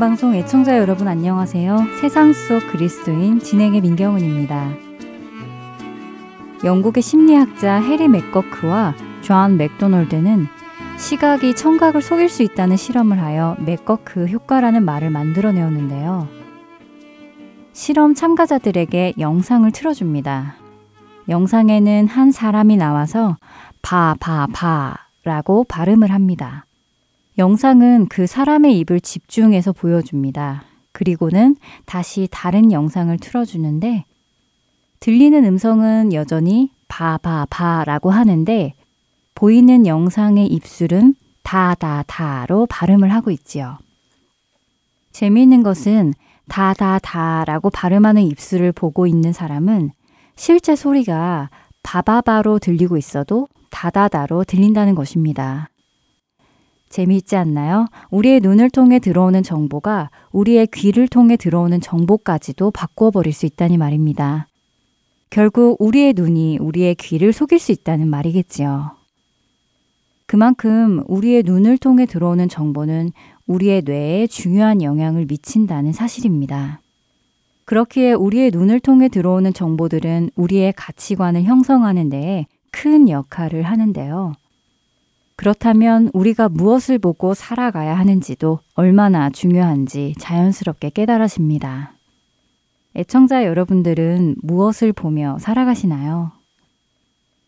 방송 애청자 여러분 안녕하세요. 세상 속 그리스도인 진행의 민경은입니다. 영국의 심리학자 해리 맥거크와 존 맥도널드는 시각이 청각을 속일 수 있다는 실험을 하여 맥거크 효과라는 말을 만들어내었는데요. 실험 참가자들에게 영상을 틀어줍니다. 영상에는 한 사람이 나와서 바, 바, 바 라고 발음을 합니다. 영상은 그 사람의 입을 집중해서 보여줍니다. 그리고는 다시 다른 영상을 틀어주는데 들리는 음성은 여전히 바바바라고 하는데 보이는 영상의 입술은 다다다로 발음을 하고 있지요. 재미있는 것은 다다다라고 발음하는 입술을 보고 있는 사람은 실제 소리가 바바바로 들리고 있어도 다다다로 들린다는 것입니다. 재미있지 않나요? 우리의 눈을 통해 들어오는 정보가 우리의 귀를 통해 들어오는 정보까지도 바꾸어 버릴 수 있다니 말입니다. 결국 우리의 눈이 우리의 귀를 속일 수 있다는 말이겠지요. 그만큼 우리의 눈을 통해 들어오는 정보는 우리의 뇌에 중요한 영향을 미친다는 사실입니다. 그렇기에 우리의 눈을 통해 들어오는 정보들은 우리의 가치관을 형성하는 데에 큰 역할을 하는데요. 그렇다면 우리가 무엇을 보고 살아가야 하는지도 얼마나 중요한지 자연스럽게 깨달아집니다. 애청자 여러분들은 무엇을 보며 살아가시나요?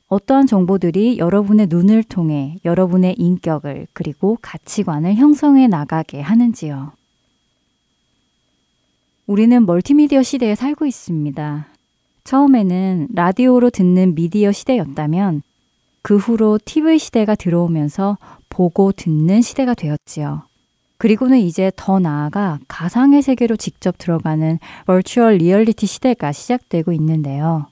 어떠한 정보들이 여러분의 눈을 통해 여러분의 인격을 그리고 가치관을 형성해 나가게 하는지요? 우리는 멀티미디어 시대에 살고 있습니다. 처음에는 라디오로 듣는 미디어 시대였다면 그 후로 TV 시대가 들어오면서 보고 듣는 시대가 되었지요. 그리고는 이제 더 나아가 가상의 세계로 직접 들어가는 virtual reality 시대가 시작되고 있는데요.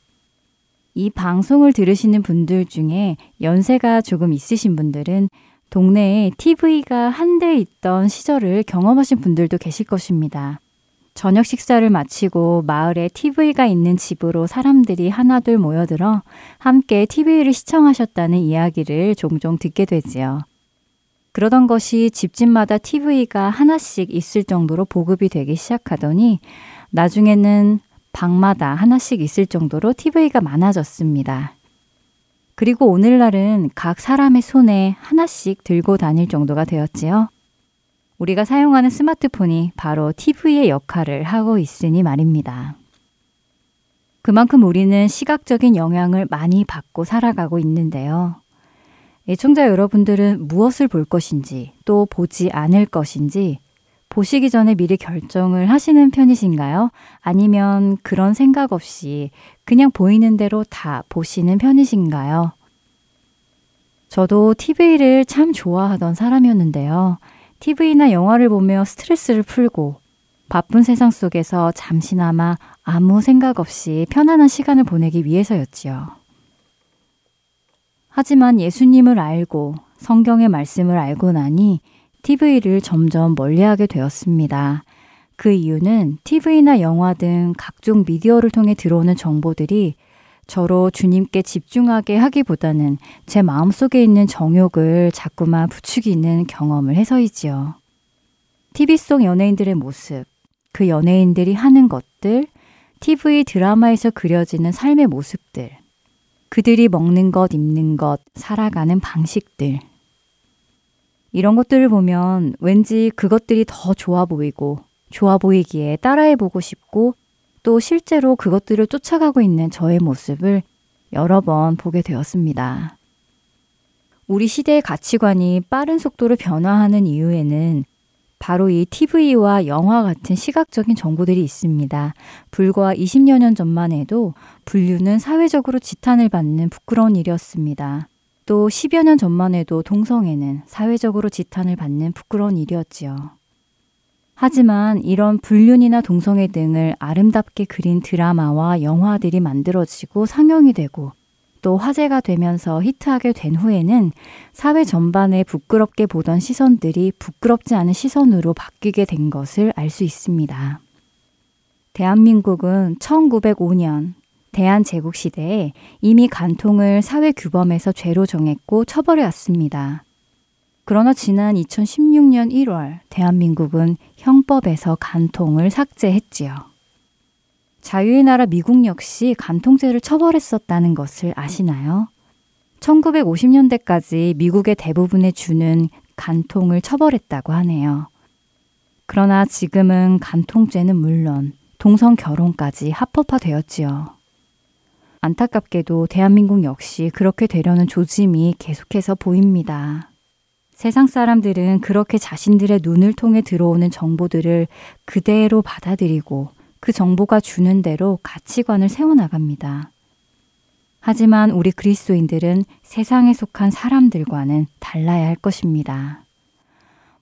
이 방송을 들으시는 분들 중에 연세가 조금 있으신 분들은 동네에 TV가 한 대 있던 시절을 경험하신 분들도 계실 것입니다. 저녁 식사를 마치고 마을에 TV가 있는 집으로 사람들이 하나둘 모여들어 함께 TV를 시청하셨다는 이야기를 종종 듣게 되지요. 그러던 것이 집집마다 TV가 하나씩 있을 정도로 보급이 되기 시작하더니 나중에는 방마다 하나씩 있을 정도로 TV가 많아졌습니다. 그리고 오늘날은 각 사람의 손에 하나씩 들고 다닐 정도가 되었지요. 우리가 사용하는 스마트폰이 바로 TV의 역할을 하고 있으니 말입니다. 그만큼 우리는 시각적인 영향을 많이 받고 살아가고 있는데요. 애청자 여러분들은 무엇을 볼 것인지 또 보지 않을 것인지 보시기 전에 미리 결정을 하시는 편이신가요? 아니면 그런 생각 없이 그냥 보이는 대로 다 보시는 편이신가요? 저도 TV를 참 좋아하던 사람이었는데요. TV나 영화를 보며 스트레스를 풀고 바쁜 세상 속에서 잠시나마 아무 생각 없이 편안한 시간을 보내기 위해서였지요. 하지만 예수님을 알고 성경의 말씀을 알고 나니 TV를 점점 멀리하게 되었습니다. 그 이유는 TV나 영화 등 각종 미디어를 통해 들어오는 정보들이 저로 주님께 집중하게 하기보다는 제 마음속에 있는 정욕을 자꾸만 부추기는 경험을 해서이지요. TV 속 연예인들의 모습, 그 연예인들이 하는 것들, TV 드라마에서 그려지는 삶의 모습들, 그들이 먹는 것, 입는 것, 살아가는 방식들. 이런 것들을 보면 왠지 그것들이 더 좋아 보이고, 좋아 보이기에 따라해보고 싶고, 또 실제로 그것들을 쫓아가고 있는 저의 모습을 여러 번 보게 되었습니다. 우리 시대의 가치관이 빠른 속도로 변화하는 이유에는 바로 이 TV와 영화 같은 시각적인 정보들이 있습니다. 불과 20여 년 전만 해도 분류는 사회적으로 지탄을 받는 부끄러운 일이었습니다. 또 10여 년 전만 해도 동성애는 사회적으로 지탄을 받는 부끄러운 일이었지요. 하지만 이런 불륜이나 동성애 등을 아름답게 그린 드라마와 영화들이 만들어지고 상영이 되고 또 화제가 되면서 히트하게 된 후에는 사회 전반에 부끄럽게 보던 시선들이 부끄럽지 않은 시선으로 바뀌게 된 것을 알 수 있습니다. 대한민국은 1905년 대한제국 시대에 이미 간통을 사회 규범에서 죄로 정했고 처벌해 왔습니다. 그러나 지난 2016년 1월 대한민국은 형법에서 간통을 삭제했지요. 자유의 나라 미국 역시 간통죄를 처벌했었다는 것을 아시나요? 1950년대까지 미국의 대부분의 주는 간통을 처벌했다고 하네요. 그러나 지금은 간통죄는 물론 동성 결혼까지 합법화되었지요. 안타깝게도 대한민국 역시 그렇게 되려는 조짐이 계속해서 보입니다. 세상 사람들은 그렇게 자신들의 눈을 통해 들어오는 정보들을 그대로 받아들이고 그 정보가 주는 대로 가치관을 세워나갑니다. 하지만 우리 그리스도인들은 세상에 속한 사람들과는 달라야 할 것입니다.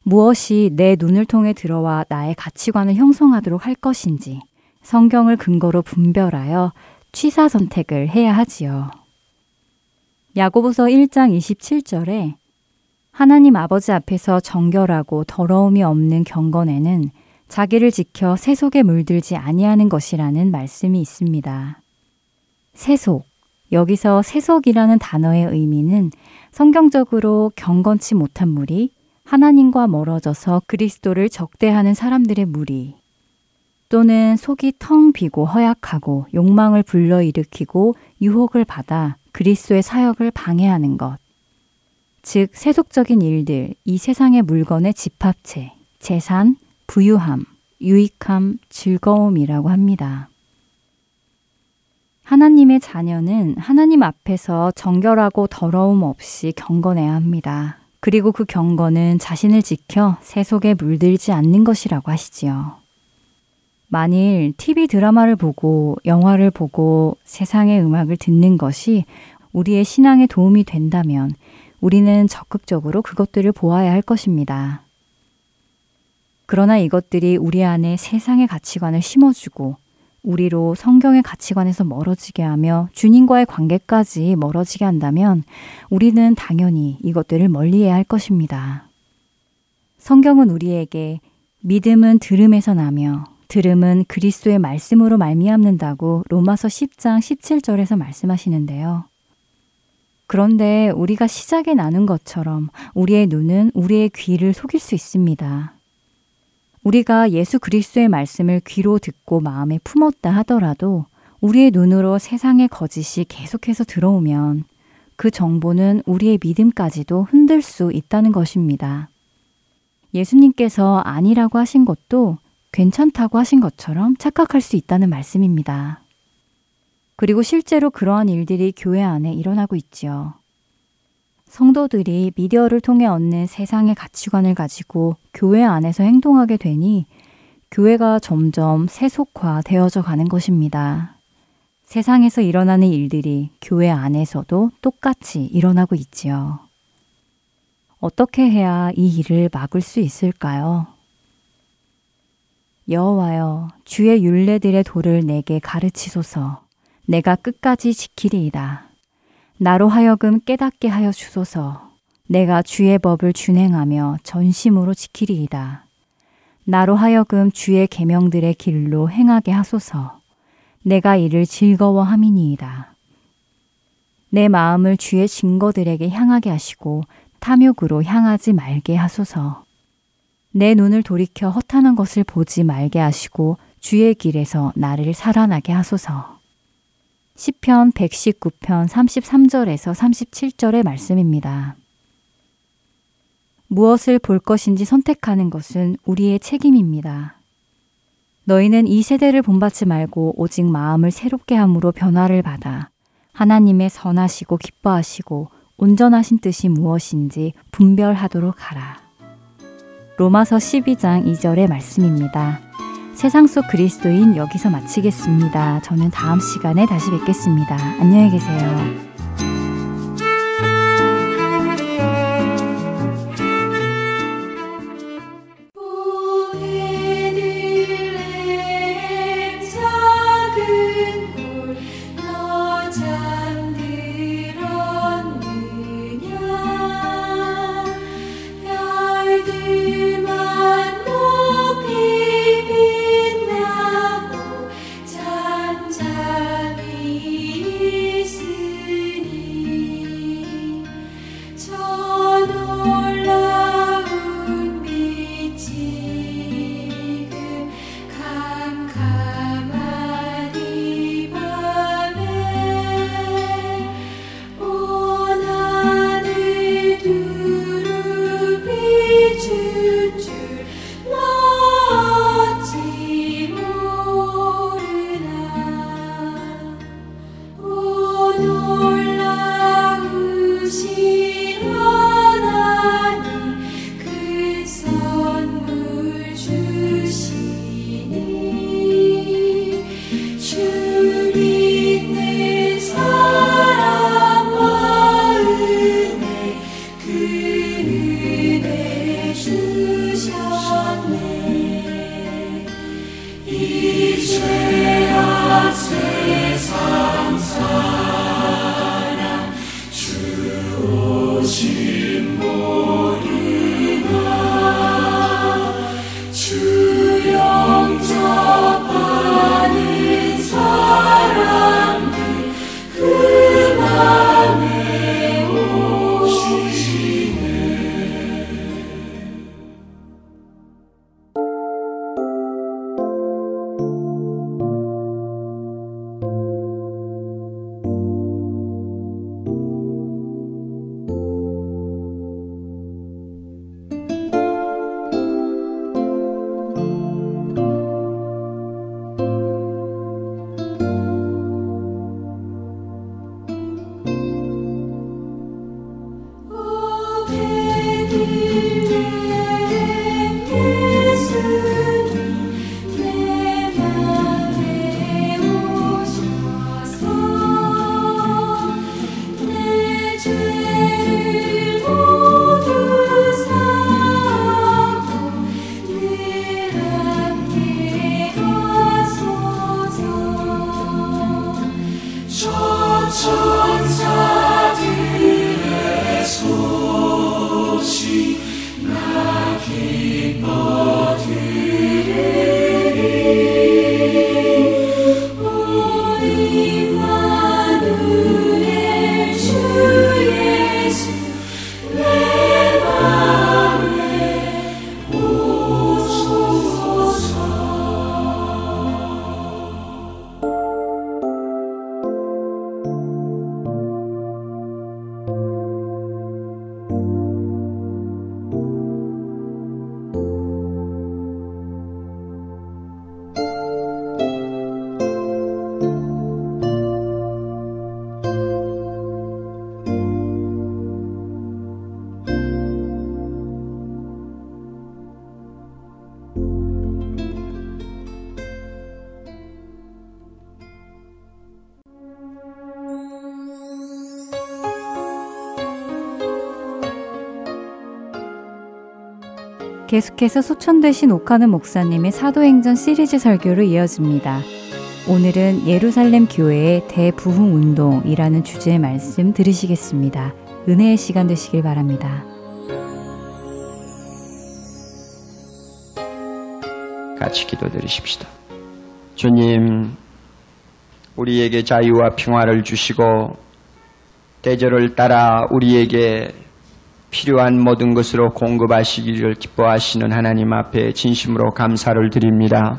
무엇이 내 눈을 통해 들어와 나의 가치관을 형성하도록 할 것인지 성경을 근거로 분별하여 취사 선택을 해야 하지요. 야고보서 1장 27절에 하나님 아버지 앞에서 정결하고 더러움이 없는 경건에는 자기를 지켜 세속에 물들지 아니하는 것이라는 말씀이 있습니다. 세속. 여기서 세속이라는 단어의 의미는 성경적으로 경건치 못한 무리, 하나님과 멀어져서 그리스도를 적대하는 사람들의 무리, 또는 속이 텅 비고 허약하고 욕망을 불러일으키고 유혹을 받아 그리스도의 사역을 방해하는 것. 즉, 세속적인 일들, 이 세상의 물건의 집합체, 재산, 부유함, 유익함, 즐거움이라고 합니다. 하나님의 자녀는 하나님 앞에서 정결하고 더러움 없이 경건해야 합니다. 그리고 그 경건은 자신을 지켜 세속에 물들지 않는 것이라고 하시지요. 만일 TV 드라마를 보고 영화를 보고 세상의 음악을 듣는 것이 우리의 신앙에 도움이 된다면 우리는 적극적으로 그것들을 보아야 할 것입니다. 그러나 이것들이 우리 안에 세상의 가치관을 심어주고 우리로 성경의 가치관에서 멀어지게 하며 주님과의 관계까지 멀어지게 한다면 우리는 당연히 이것들을 멀리해야 할 것입니다. 성경은 우리에게 믿음은 들음에서 나며 들음은 그리스도의 말씀으로 말미암는다고 로마서 10장 17절에서 말씀하시는데요. 그런데 우리가 시작에 나눈 것처럼 우리의 눈은 우리의 귀를 속일 수 있습니다. 우리가 예수 그리스도의 말씀을 귀로 듣고 마음에 품었다 하더라도 우리의 눈으로 세상의 거짓이 계속해서 들어오면 그 정보는 우리의 믿음까지도 흔들 수 있다는 것입니다. 예수님께서 아니라고 하신 것도 괜찮다고 하신 것처럼 착각할 수 있다는 말씀입니다. 그리고 실제로 그러한 일들이 교회 안에 일어나고 있지요. 성도들이 미디어를 통해 얻는 세상의 가치관을 가지고 교회 안에서 행동하게 되니 교회가 점점 세속화 되어져 가는 것입니다. 세상에서 일어나는 일들이 교회 안에서도 똑같이 일어나고 있지요. 어떻게 해야 이 일을 막을 수 있을까요? 여호와여 주의 율례들의 도를 내게 가르치소서 내가 끝까지 지키리이다. 나로 하여금 깨닫게 하여 주소서 내가 주의 법을 준행하며 전심으로 지키리이다. 나로 하여금 주의 계명들의 길로 행하게 하소서 내가 이를 즐거워함이니이다. 내 마음을 주의 증거들에게 향하게 하시고 탐욕으로 향하지 말게 하소서. 내 눈을 돌이켜 허탄한 것을 보지 말게 하시고 주의 길에서 나를 살아나게 하소서. 시편 119편 33절에서 37절의 말씀입니다. 무엇을 볼 것인지 선택하는 것은 우리의 책임입니다. 너희는 이 세대를 본받지 말고 오직 마음을 새롭게 함으로 변화를 받아 하나님의 선하시고 기뻐하시고 온전하신 뜻이 무엇인지 분별하도록 하라. 로마서 12장 2절의 말씀입니다. 세상 속 그리스도인 여기서 마치겠습니다. 저는 다음 시간에 다시 뵙겠습니다. 안녕히 계세요. 계속해서 소천되신 오카는 목사님의 사도행전 시리즈 설교로 이어집니다. 오늘은 예루살렘 교회의 대부흥 운동이라는 주제의 말씀 들으시겠습니다. 은혜의 시간 되시길 바랍니다. 같이 기도드리십시다. 주님, 우리에게 자유와 평화를 주시고 대절을 따라 우리에게 필요한 모든 것으로 공급하시기를 기뻐하시는 하나님 앞에 진심으로 감사를 드립니다.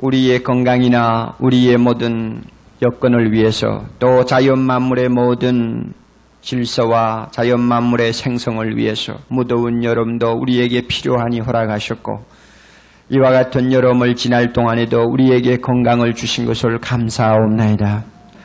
우리의 건강이나 우리의 모든 여건을 위해서 또 자연 만물의 모든 질서와 자연 만물의 생성을 위해서 무더운 여름도 우리에게 필요하니 허락하셨고 이와 같은 여름을 지날 동안에도 우리에게 건강을 주신 것을 감사하옵나이다.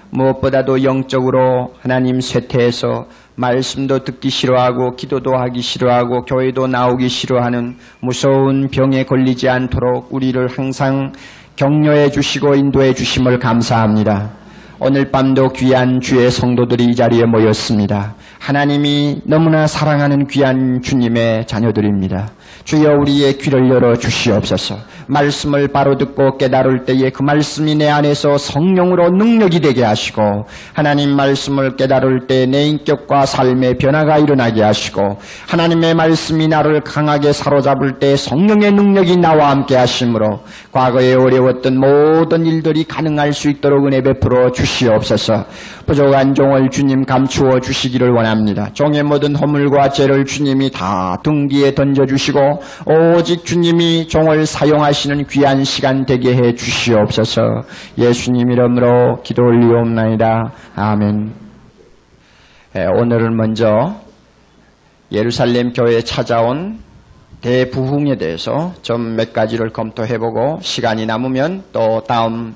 무엇보다도 영적으로 하나님 쇠퇴해서 말씀도 듣기 싫어하고 기도도 하기 싫어하고 교회도 나오기 싫어하는 무서운 병에 걸리지 않도록 우리를 항상 격려해 주시고 인도해 주심을 감사합니다. 오늘 밤도 귀한 주의 성도들이 이 자리에 모였습니다. 하나님이 너무나 사랑하는 귀한 주님의 자녀들입니다. 주여 우리의 귀를 열어 주시옵소서. 말씀을 바로 듣고 깨달을 때에 그 말씀이 내 안에서 성령으로 능력이 되게 하시고 하나님 말씀을 깨달을 때 내 인격과 삶의 변화가 일어나게 하시고 하나님의 말씀이 나를 강하게 사로잡을 때 성령의 능력이 나와 함께 하심으로 과거에 어려웠던 모든 일들이 가능할 수 있도록 은혜 베풀어 주시옵소서. 부족한 종을 주님 감추어 주시기를 원합니다. 종의 모든 허물과 죄를 주님이 다 등기에 던져주시고 오직 주님이 종을 사용하시는 귀한 시간 되게 해 주시옵소서. 예수님 이름으로 기도 올리옵나이다. 아멘. 예, 오늘은 먼저 예루살렘 교회에 찾아온 대부흥에 대해서 좀 몇 가지를 검토해보고 시간이 남으면 또 다음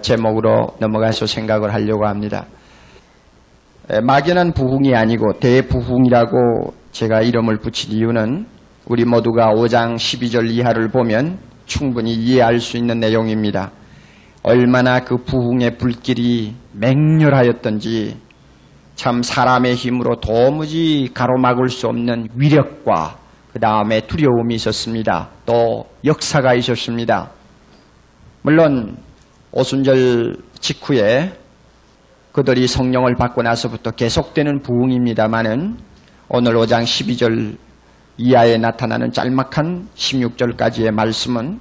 제목으로 넘어가서 생각을 하려고 합니다. 막연한 부흥이 아니고 대부흥이라고 제가 이름을 붙인 이유는 우리 모두가 5장 12절 이하를 보면 충분히 이해할 수 있는 내용입니다. 얼마나 그 부흥의 불길이 맹렬하였던지 참 사람의 힘으로 도무지 가로막을 수 없는 위력과 그 다음에 두려움이 있었습니다. 또 역사가 있었습니다. 물론 오순절 직후에 그들이 성령을 받고 나서부터 계속되는 부흥입니다마는 오늘 5장 12절 이하에 나타나는 짤막한 16절까지의 말씀은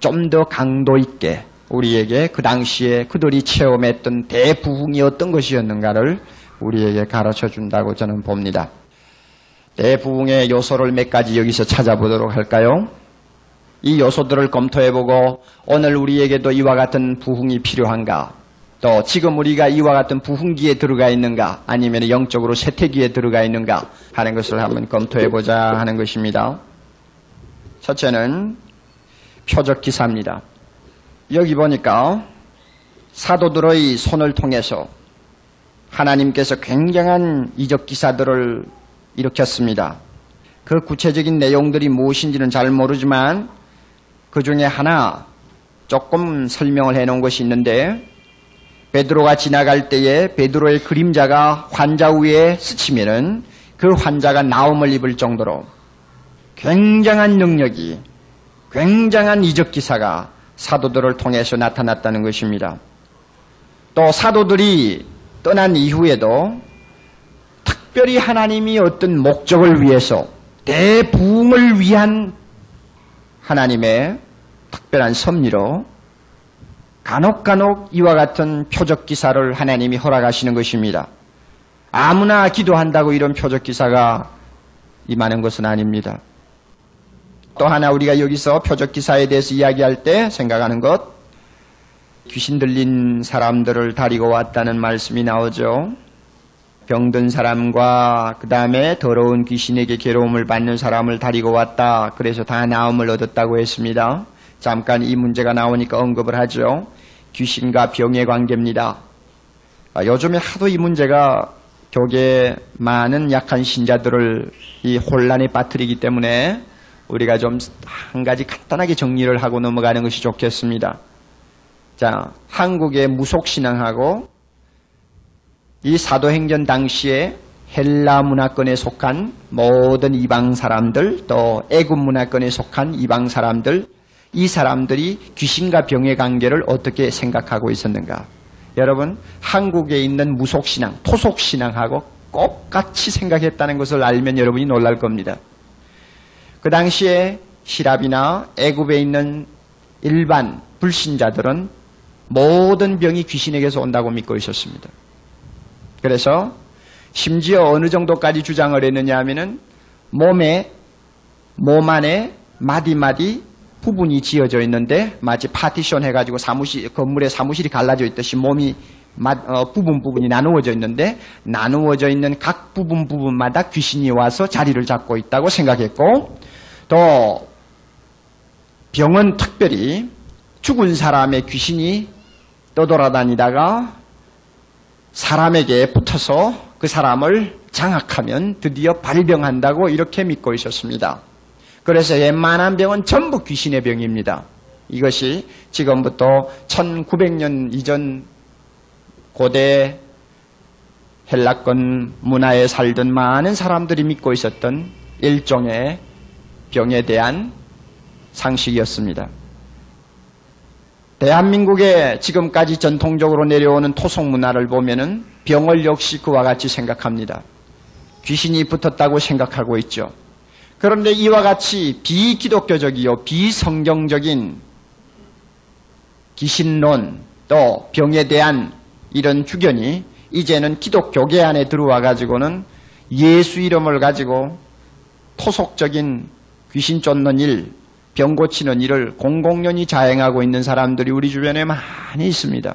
좀 더 강도 있게 우리에게 그 당시에 그들이 체험했던 대부흥이 어떤 것이었는가를 우리에게 가르쳐 준다고 저는 봅니다. 대부흥의 요소를 몇 가지 여기서 찾아보도록 할까요? 이 요소들을 검토해보고 오늘 우리에게도 이와 같은 부흥이 필요한가? 또 지금 우리가 이와 같은 부흥기에 들어가 있는가? 아니면 영적으로 세태기에 들어가 있는가? 하는 것을 한번 검토해보자 하는 것입니다. 첫째는 표적 기사입니다. 여기 보니까 사도들의 손을 통해서 하나님께서 굉장한 이적 기사들을 일으켰습니다. 그 구체적인 내용들이 무엇인지는 잘 모르지만 그 중에 하나 조금 설명을 해 놓은 것이 있는데 베드로가 지나갈 때에 베드로의 그림자가 환자 위에 스치면은 그 환자가 나음을 입을 정도로 굉장한 능력이 굉장한 이적 기사가 사도들을 통해서 나타났다는 것입니다. 또 사도들이 떠난 이후에도 특별히 하나님이 어떤 목적을 위해서 대부흥을 위한 하나님의 특별한 섭리로 간혹 간혹 이와 같은 표적 기사를 하나님이 허락하시는 것입니다. 아무나 기도한다고 이런 표적 기사가 임하는 것은 아닙니다. 또 하나 우리가 여기서 표적 기사에 대해서 이야기할 때 생각하는 것 귀신 들린 사람들을 다리고 왔다는 말씀이 나오죠. 병든 사람과 그 다음에 더러운 귀신에게 괴로움을 받는 사람을 다리고 왔다. 그래서 다 나음을 얻었다고 했습니다. 잠깐 이 문제가 나오니까 언급을 하죠. 귀신과 병의 관계입니다. 아, 요즘에 하도 이 문제가 교계 많은 약한 신자들을 이 혼란에 빠뜨리기 때문에 우리가 좀 한 가지 간단하게 정리를 하고 넘어가는 것이 좋겠습니다. 자, 한국의 무속신앙하고 이 사도행전 당시에 헬라 문화권에 속한 모든 이방 사람들 또 애굽 문화권에 속한 이방 사람들 이 사람들이 귀신과 병의 관계를 어떻게 생각하고 있었는가? 여러분 한국에 있는 무속신앙, 토속신앙하고 똑같이 생각했다는 것을 알면 여러분이 놀랄 겁니다. 그 당시에 시랍이나 애굽에 있는 일반 불신자들은 모든 병이 귀신에게서 온다고 믿고 있었습니다. 그래서 심지어 어느 정도까지 주장을 했느냐 하면은 몸에 몸 안에 마디마디 부분이 지어져 있는데 마치 파티션 해가지고 사무실 건물에 사무실이 갈라져 있듯이 몸이 마, 어, 부분 부분이 나누어져 있는데 나누어져 있는 각 부분 부분마다 귀신이 와서 자리를 잡고 있다고 생각했고 또 병은 특별히 죽은 사람의 귀신이 떠돌아다니다가 사람에게 붙어서 그 사람을 장악하면 드디어 발병한다고 이렇게 믿고 있었습니다. 그래서 웬만한 병은 전부 귀신의 병입니다. 이것이 지금부터 1900년 이전 고대 헬라권 문화에 살던 많은 사람들이 믿고 있었던 일종의 병에 대한 상식이었습니다. 대한민국의 지금까지 전통적으로 내려오는 토속 문화를 보면은 병을 역시 그와 같이 생각합니다. 귀신이 붙었다고 생각하고 있죠. 그런데 이와 같이 비기독교적이요, 비성경적인 귀신론 또 병에 대한 이런 주견이 이제는 기독교계 안에 들어와 가지고는 예수 이름을 가지고 토속적인 귀신 쫓는 일, 병 고치는 일을 공공연히 자행하고 있는 사람들이 우리 주변에 많이 있습니다.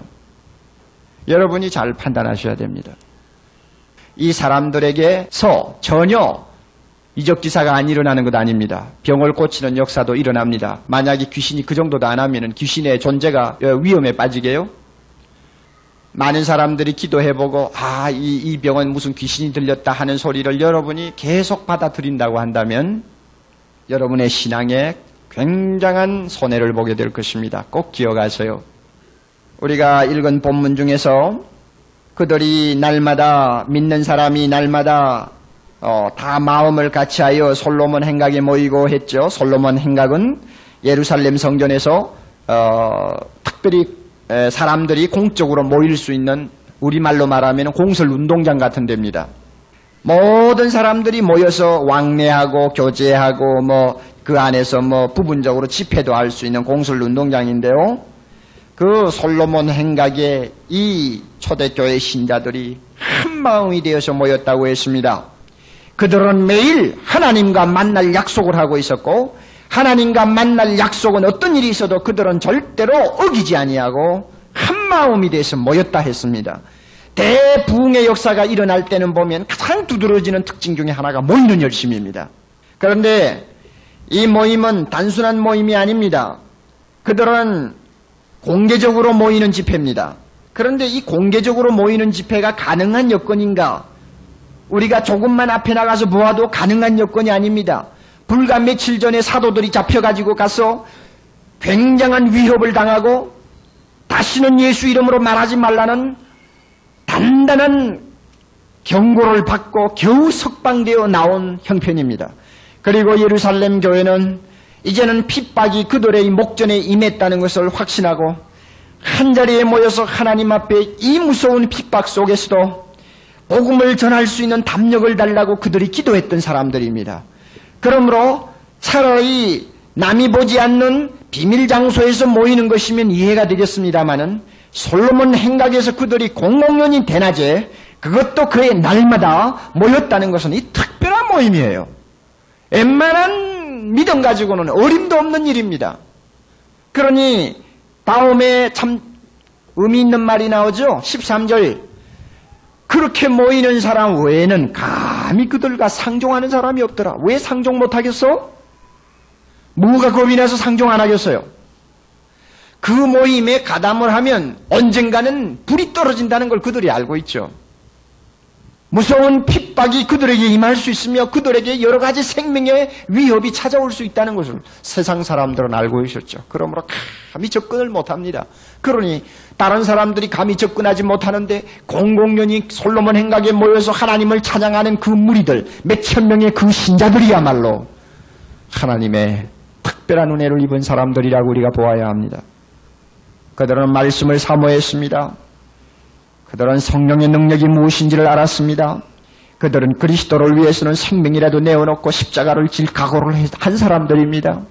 여러분이 잘 판단하셔야 됩니다. 이 사람들에게서 전혀 이적 기사가 안 일어나는 것 아닙니다. 병을 고치는 역사도 일어납니다. 만약에 귀신이 그 정도도 안 하면 귀신의 존재가 위험에 빠지게요. 많은 사람들이 기도해보고 아, 이, 이 병은 무슨 귀신이 들렸다 하는 소리를 여러분이 계속 받아들인다고 한다면 여러분의 신앙에 굉장한 손해를 보게 될 것입니다. 꼭 기억하세요. 우리가 읽은 본문 중에서 그들이 날마다 믿는 사람이 날마다 어, 다 마음을 같이하여 솔로몬 행각에 모이고 했죠. 솔로몬 행각은 예루살렘 성전에서 어, 특별히 에, 사람들이 공적으로 모일 수 있는 우리말로 말하면 공설 운동장 같은 데입니다. 모든 사람들이 모여서 왕래하고 교제하고 뭐 그 안에서 뭐 부분적으로 집회도 할 수 있는 공설 운동장인데요. 그 솔로몬 행각에 이 초대교회 신자들이 한 마음이 되어서 모였다고 했습니다. 그들은 매일 하나님과 만날 약속을 하고 있었고 하나님과 만날 약속은 어떤 일이 있어도 그들은 절대로 어기지 아니하고 한 마음이 돼서 모였다 했습니다. 대부흥의 역사가 일어날 때는 보면 가장 두드러지는 특징 중에 하나가 모이는 열심입니다. 그런데 이 모임은 단순한 모임이 아닙니다. 그들은 공개적으로 모이는 집회입니다. 그런데 이 공개적으로 모이는 집회가 가능한 여건인가? 우리가 조금만 앞에 나가서 보아도 가능한 여건이 아닙니다. 불과 며칠 전에 사도들이 잡혀가지고 가서 굉장한 위협을 당하고 다시는 예수 이름으로 말하지 말라는 단단한 경고를 받고 겨우 석방되어 나온 형편입니다. 그리고 예루살렘 교회는 이제는 핍박이 그들의 목전에 임했다는 것을 확신하고 한자리에 모여서 하나님 앞에 이 무서운 핍박 속에서도 복음을 전할 수 있는 담력을 달라고 그들이 기도했던 사람들입니다. 그러므로 차라리 남이 보지 않는 비밀 장소에서 모이는 것이면 이해가 되겠습니다마는 솔로몬 행각에서 그들이 공공연히 대낮에 그것도 그의 날마다 모였다는 것은 이 특별한 모임이에요. 웬만한 믿음 가지고는 어림도 없는 일입니다. 그러니 다음에 참 의미 있는 말이 나오죠. 13절 그렇게 모이는 사람 외에는 감히 그들과 상종하는 사람이 없더라. 왜 상종 못하겠어? 뭐가 겁이 나서 상종 안 하겠어요? 그 모임에 가담을 하면 언젠가는 불이 떨어진다는 걸 그들이 알고 있죠. 무서운 핍박이 그들에게 임할 수 있으며 그들에게 여러 가지 생명의 위협이 찾아올 수 있다는 것을 세상 사람들은 알고 있었죠. 그러므로 감히 접근을 못합니다. 그러니 다른 사람들이 감히 접근하지 못하는데 공공연히 솔로몬 행각에 모여서 하나님을 찬양하는 그 무리들 몇천 명의 그 신자들이야말로 하나님의 특별한 은혜를 입은 사람들이라고 우리가 보아야 합니다. 그들은 말씀을 사모했습니다. 그들은 성령의 능력이 무엇인지를 알았습니다. 그들은 그리스도를 위해서는 생명이라도 내어놓고 십자가를 질 각오를 한 사람들입니다.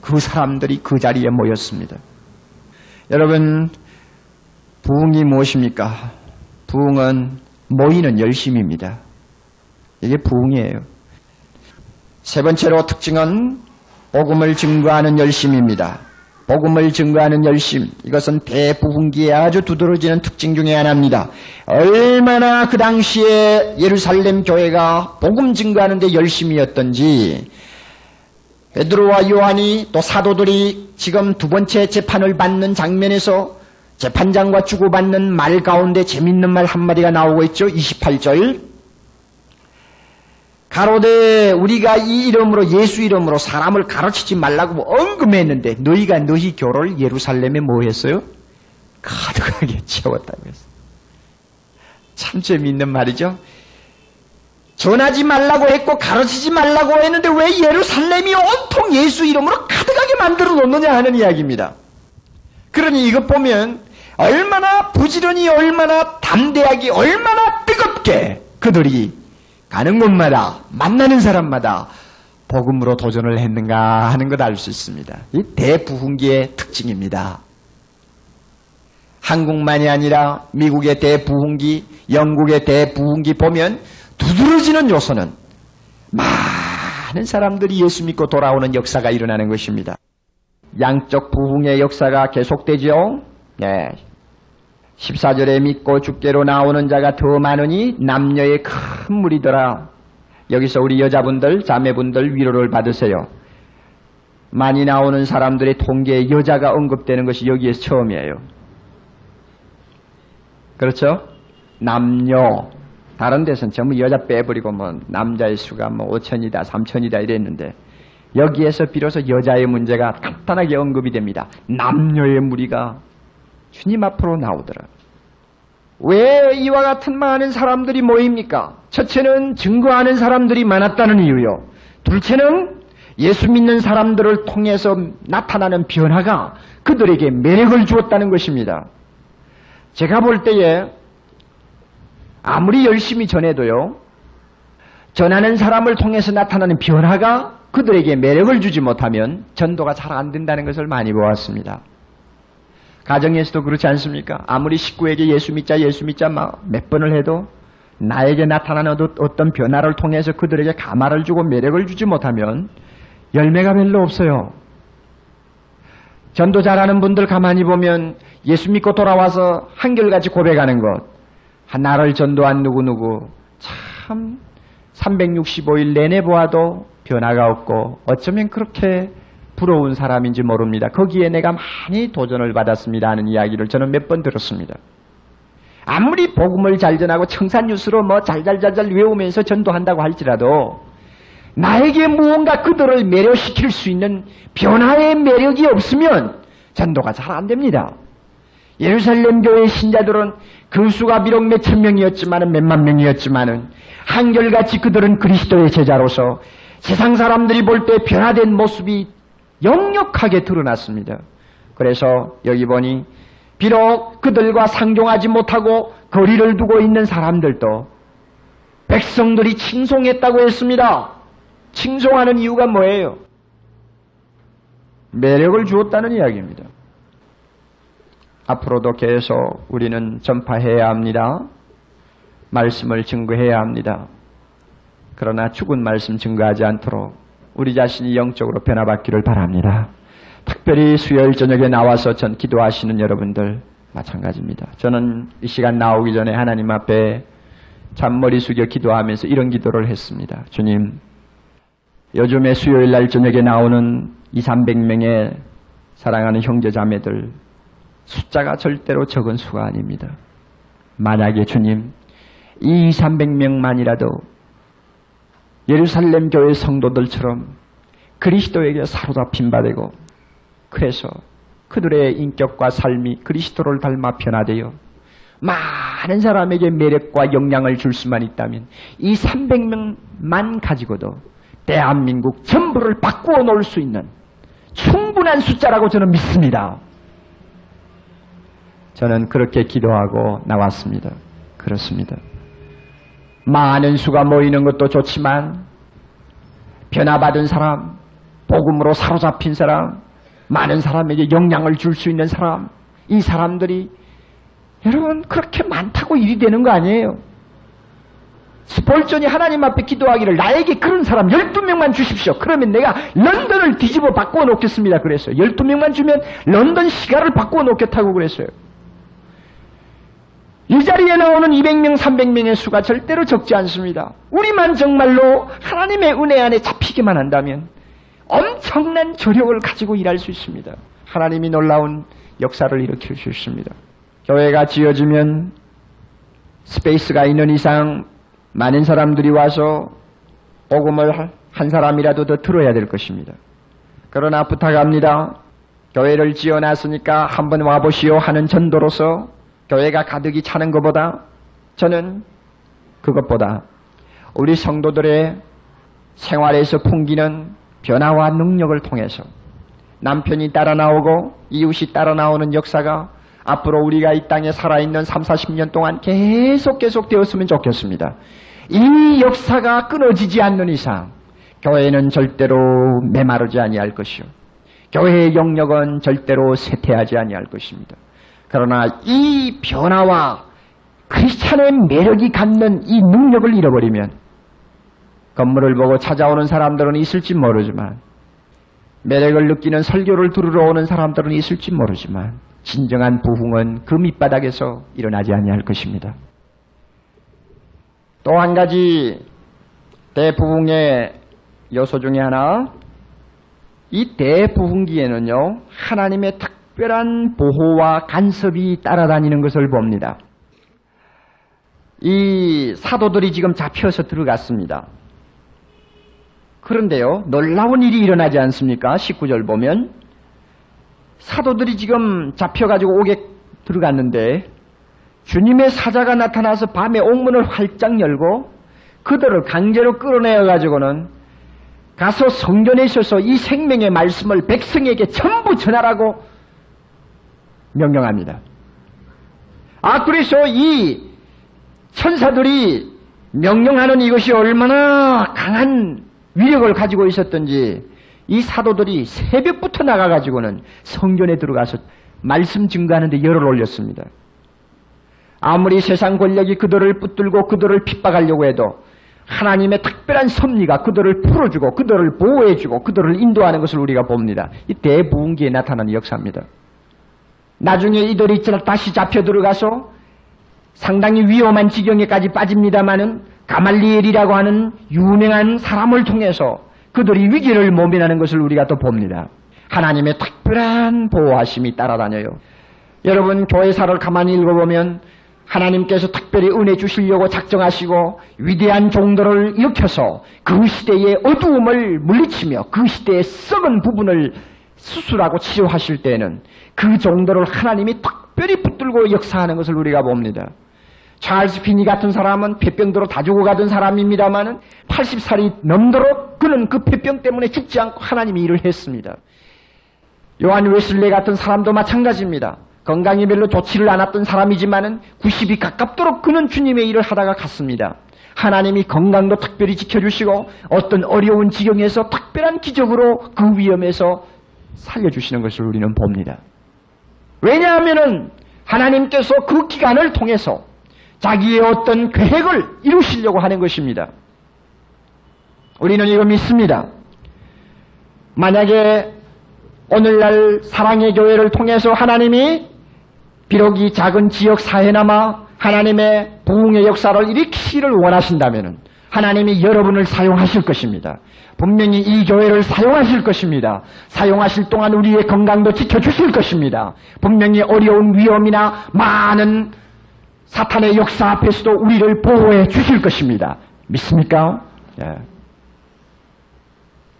그 사람들이 그 자리에 모였습니다. 여러분, 부흥이 무엇입니까? 부흥은 모이는 열심입니다. 이게 부흥이에요. 세 번째로 특징은 복음을 증거하는 열심입니다. 복음을 증거하는 열심 이것은 대부흥기에 아주 두드러지는 특징 중의 하나입니다. 얼마나 그 당시에 예루살렘 교회가 복음 증거하는 데 열심이었던지 베드로와 요한이 또 사도들이 지금 두 번째 재판을 받는 장면에서 재판장과 주고받는 말 가운데 재밌는 말 한마디가 나오고 있죠. 28절 가로되 우리가 이 이름으로 예수 이름으로 사람을 가르치지 말라고 언급했는데 너희가 너희 교를 예루살렘에 뭐 했어요? 가득하게 채웠다고 했어요. 참 재미있는 말이죠. 전하지 말라고 했고 가르치지 말라고 했는데 왜 예루살렘이 온통 예수 이름으로 가득하게 만들어 놓느냐 하는 이야기입니다. 그러니 이것 보면 얼마나 부지런히 얼마나 담대하게 얼마나 뜨겁게 그들이 가는 곳마다 만나는 사람마다 복음으로 도전을 했는가 하는 것 알 수 있습니다. 이 대부흥기의 특징입니다. 한국만이 아니라 미국의 대부흥기, 영국의 대부흥기 보면 두드러지는 요소는 많은 사람들이 예수 믿고 돌아오는 역사가 일어나는 것입니다. 양적 부흥의 역사가 계속되죠. 네. 14절에 믿고 죽게로 나오는 자가 더 많으니 남녀의 큰 무리더라. 여기서 우리 여자분들, 자매분들 위로를 받으세요. 많이 나오는 사람들의 통계에 여자가 언급되는 것이 여기에서 처음이에요. 그렇죠? 남녀. 다른 데서는 전부 여자 빼버리고 뭐 남자의 수가 뭐 5천이다, 3천이다 이랬는데 여기에서 비로소 여자의 문제가 간단하게 언급이 됩니다. 남녀의 무리가 주님 앞으로 나오더라. 왜 이와 같은 많은 사람들이 모입니까? 첫째는 증거하는 사람들이 많았다는 이유요. 둘째는 예수 믿는 사람들을 통해서 나타나는 변화가 그들에게 매력을 주었다는 것입니다. 제가 볼 때에 아무리 열심히 전해도요, 전하는 사람을 통해서 나타나는 변화가 그들에게 매력을 주지 못하면 전도가 잘 안 된다는 것을 많이 보았습니다. 가정에서도 그렇지 않습니까? 아무리 식구에게 예수 믿자, 예수 믿자 몇 번을 해도 나에게 나타나는 어떤 변화를 통해서 그들에게 가마를 주고 매력을 주지 못하면 열매가 별로 없어요. 전도 잘하는 분들 가만히 보면 예수 믿고 돌아와서 한결같이 고백하는 것. 나를 전도한 누구누구 참 365일 내내 보아도 변화가 없고 어쩌면 그렇게 부러운 사람인지 모릅니다. 거기에 내가 많이 도전을 받았습니다 하는 이야기를 저는 몇 번 들었습니다. 아무리 복음을 잘 전하고 청산뉴스로 뭐 잘잘잘잘 외우면서 전도한다고 할지라도 나에게 무언가 그들을 매료시킬 수 있는 변화의 매력이 없으면 전도가 잘 안 됩니다. 예루살렘 교회 신자들은 그 수가 비록 몇 천 명이었지만은 몇만 명이었지만은 한결같이 그들은 그리스도의 제자로서 세상 사람들이 볼 때 변화된 모습이 역력하게 드러났습니다. 그래서 여기 보니 비록 그들과 상종하지 못하고 거리를 두고 있는 사람들도 백성들이 칭송했다고 했습니다. 칭송하는 이유가 뭐예요? 매력을 주었다는 이야기입니다. 앞으로도 계속 우리는 전파해야 합니다. 말씀을 증거해야 합니다. 그러나 죽은 말씀 증거하지 않도록 우리 자신이 영적으로 변화받기를 바랍니다. 특별히 수요일 저녁에 나와서 전 기도하시는 여러분들 마찬가지입니다. 저는 이 시간 나오기 전에 하나님 앞에 잔머리 숙여 기도하면서 이런 기도를 했습니다. 주님, 요즘에 수요일 날 저녁에 나오는 2, 300명의 사랑하는 형제 자매들 숫자가 절대로 적은 수가 아닙니다. 만약에 주님, 이 2, 300명만이라도 예루살렘 교회 성도들처럼 그리스도에게 사로잡힌 바 되고 그래서 그들의 인격과 삶이 그리스도를 닮아 변화되어 많은 사람에게 매력과 영향을 줄 수만 있다면 이 300명만 가지고도 대한민국 전부를 바꾸어 놓을 수 있는 충분한 숫자라고 저는 믿습니다. 저는 그렇게 기도하고 나왔습니다. 그렇습니다. 많은 수가 모이는 것도 좋지만 변화받은 사람, 복음으로 사로잡힌 사람, 많은 사람에게 영향을 줄 수 있는 사람, 이 사람들이 여러분 그렇게 많다고 일이 되는 거 아니에요. 스폴전이 하나님 앞에 기도하기를 나에게 그런 사람 12명만 주십시오. 그러면 내가 런던을 뒤집어 바꾸어 놓겠습니다. 그랬어요. 12명만 주면 런던 시가를 바꾸어 놓겠다고 그랬어요. 이 자리에 나오는 200명, 300명의 수가 절대로 적지 않습니다. 우리만 정말로 하나님의 은혜 안에 잡히기만 한다면 엄청난 저력을 가지고 일할 수 있습니다. 하나님이 놀라운 역사를 일으킬 수 있습니다. 교회가 지어지면 space가 있는 이상 많은 사람들이 와서 복음을 한 사람이라도 더 들어야 될 것입니다. 그러나 부탁합니다. 교회를 지어놨으니까 한번 와보시오 하는 전도로서 교회가 가득히 차는 것보다 저는 그것보다 우리 성도들의 생활에서 풍기는 변화와 능력을 통해서 남편이 따라 나오고 이웃이 따라 나오는 역사가 앞으로 우리가 이 땅에 살아있는 3, 40년 동안 계속 계속 되었으면 좋겠습니다. 이 역사가 끊어지지 않는 이상 교회는 절대로 메마르지 아니할 것이요. 교회의 영역은 절대로 쇠퇴하지 아니할 것입니다. 그러나 이 변화와 크리스찬의 매력이 갖는 이 능력을 잃어버리면 건물을 보고 찾아오는 사람들은 있을지 모르지만 매력을 느끼는 설교를 들으러 오는 사람들은 있을지 모르지만 진정한 부흥은 그 밑바닥에서 일어나지 아니할 것입니다. 또 한 가지 대부흥의 요소 중에 하나 이 대부흥기에는요 하나님의 특 별한 보호와 간섭이 따라다니는 것을 봅니다. 이 사도들이 지금 잡혀서 들어갔습니다. 그런데요, 놀라운 일이 일어나지 않습니까? 19절 보면. 사도들이 지금 잡혀가지고 옥에 들어갔는데, 주님의 사자가 나타나서 밤에 옥문을 활짝 열고, 그들을 강제로 끌어내어가지고는, 가서 성전에 있어서 이 생명의 말씀을 백성에게 전부 전하라고 명령합니다. 아, 그래서 이 천사들이 명령하는 이것이 얼마나 강한 위력을 가지고 있었던지 이 사도들이 새벽부터 나가가지고는 성전에 들어가서 말씀 증거하는데 열을 올렸습니다. 아무리 세상 권력이 그들을 붙들고 그들을 핍박하려고 해도 하나님의 특별한 섭리가 그들을 풀어주고 그들을 보호해주고 그들을 인도하는 것을 우리가 봅니다. 이 대부흥기에 나타나는 역사입니다. 나중에 이들이 다시 잡혀 들어가서 상당히 위험한 지경에까지 빠집니다마는 가말리엘이라고 하는 유명한 사람을 통해서 그들이 위기를 모면하는 것을 우리가 또 봅니다. 하나님의 특별한 보호하심이 따라다녀요. 여러분 교회사를 가만히 읽어보면 하나님께서 특별히 은혜 주시려고 작정하시고 위대한 종들을 일으켜서 그 시대의 어두움을 물리치며 그 시대의 썩은 부분을 수술하고 치료하실 때에는 그 종들을 하나님이 특별히 붙들고 역사하는 것을 우리가 봅니다. 찰스 피니 같은 사람은 폐병도로 다 죽어가던 사람입니다마는 80살이 넘도록 그는 그 폐병 때문에 죽지 않고 하나님이 일을 했습니다. 요한 웨슬레 같은 사람도 마찬가지입니다. 건강이 별로 좋지를 않았던 사람이지만은 90이 가깝도록 그는 주님의 일을 하다가 갔습니다. 하나님이 건강도 특별히 지켜주시고 어떤 어려운 지경에서 특별한 기적으로 그 위험에서 살려주시는 것을 우리는 봅니다. 왜냐하면은 하나님께서 그 기간을 통해서 자기의 어떤 계획을 이루시려고 하는 것입니다. 우리는 이거 믿습니다. 만약에 오늘날 사랑의 교회를 통해서 하나님이 비록 이 작은 지역 사회나마 하나님의 부흥의 역사를 일으키기를 원하신다면 하나님이 여러분을 사용하실 것입니다. 분명히 이 교회를 사용하실 것입니다. 사용하실 동안 우리의 건강도 지켜주실 것입니다. 분명히 어려운 위험이나 많은 사탄의 역사 앞에서도 우리를 보호해 주실 것입니다. 믿습니까? 예.